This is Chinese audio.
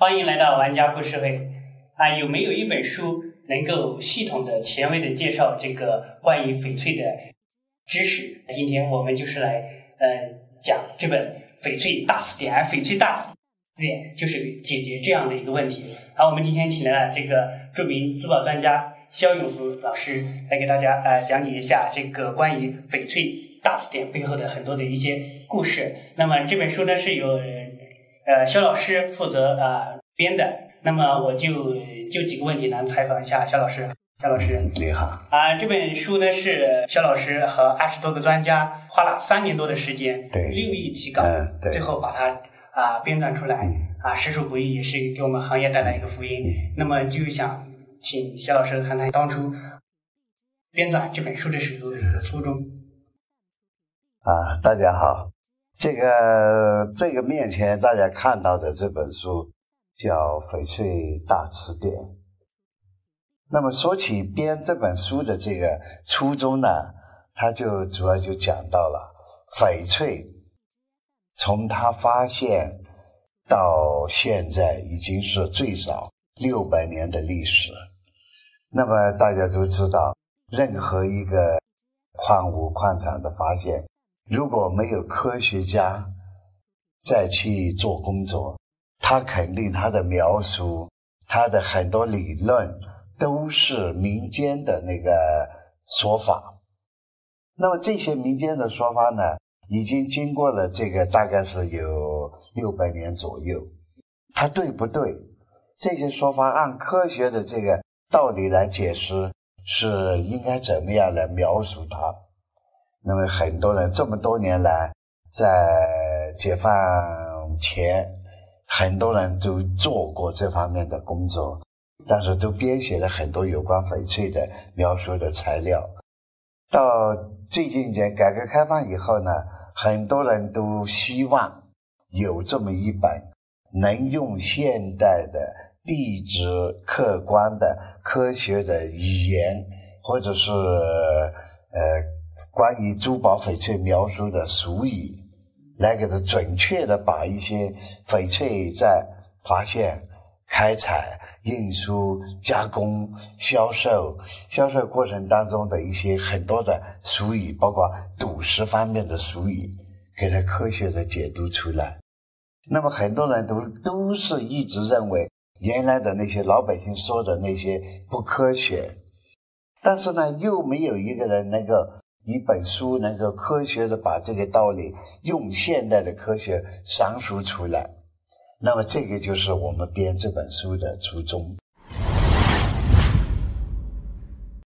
欢迎来到玩家故事会啊！有没有一本书能够系统的、前卫的介绍这个关于翡翠的知识？今天我们就是来呃讲这本翡翠大词典。翡翠大词典就是解决这样的一个问题。好，我们今天请来了这个著名珠宝专家肖永福老师来给大家呃讲解一下这个关于翡翠大词典背后的很多的一些故事。那么这本书呢是由呃，肖老师负责啊编的，那么我就就几个问题来采访一下肖老师。肖老师，你好。啊，这本书呢是肖老师和二十多个专家花了三年多的时间，对，六亿起稿，嗯，对，最后把它啊编撰出来，啊，实属不易，也是给我们行业带来一个福音。那么就想请肖老师谈谈当初编撰这本书的时候的一个初衷。啊，大家好。这个这个面前大家看到的这本书叫《翡翠大词典》。那么说起编这本书的这个初衷呢，他就主要就讲到了翡翠，从它发现到现在已经是最早六百年的历史。那么大家都知道，任何一个矿物矿产的发现。如果没有科学家再去做工作，他肯定他的描述，他的很多理论都是民间的那个说法。那么这些民间的说法呢，已经经过了这个大概是有六百年左右，它对不对？这些说法按科学的这个道理来解释，是应该怎么样来描述它？那么很多人这么多年来，在解放前，很多人都做过这方面的工作，但是都编写了很多有关翡翠的描述的材料。到最近年改革开放以后呢，很多人都希望有这么一本能用现代的地质、客观的科学的语言，或者是呃。关于珠宝翡翠描述的俗语，来给它准确的把一些翡翠在发现、开采、运输、加工、销售、销售过程当中的一些很多的俗语，包括赌石方面的俗语，给它科学的解读出来。那么很多人都都是一直认为原来的那些老百姓说的那些不科学，但是呢，又没有一个人能够。一本书能够科学的把这个道理用现代的科学阐述出来，那么这个就是我们编这本书的初衷。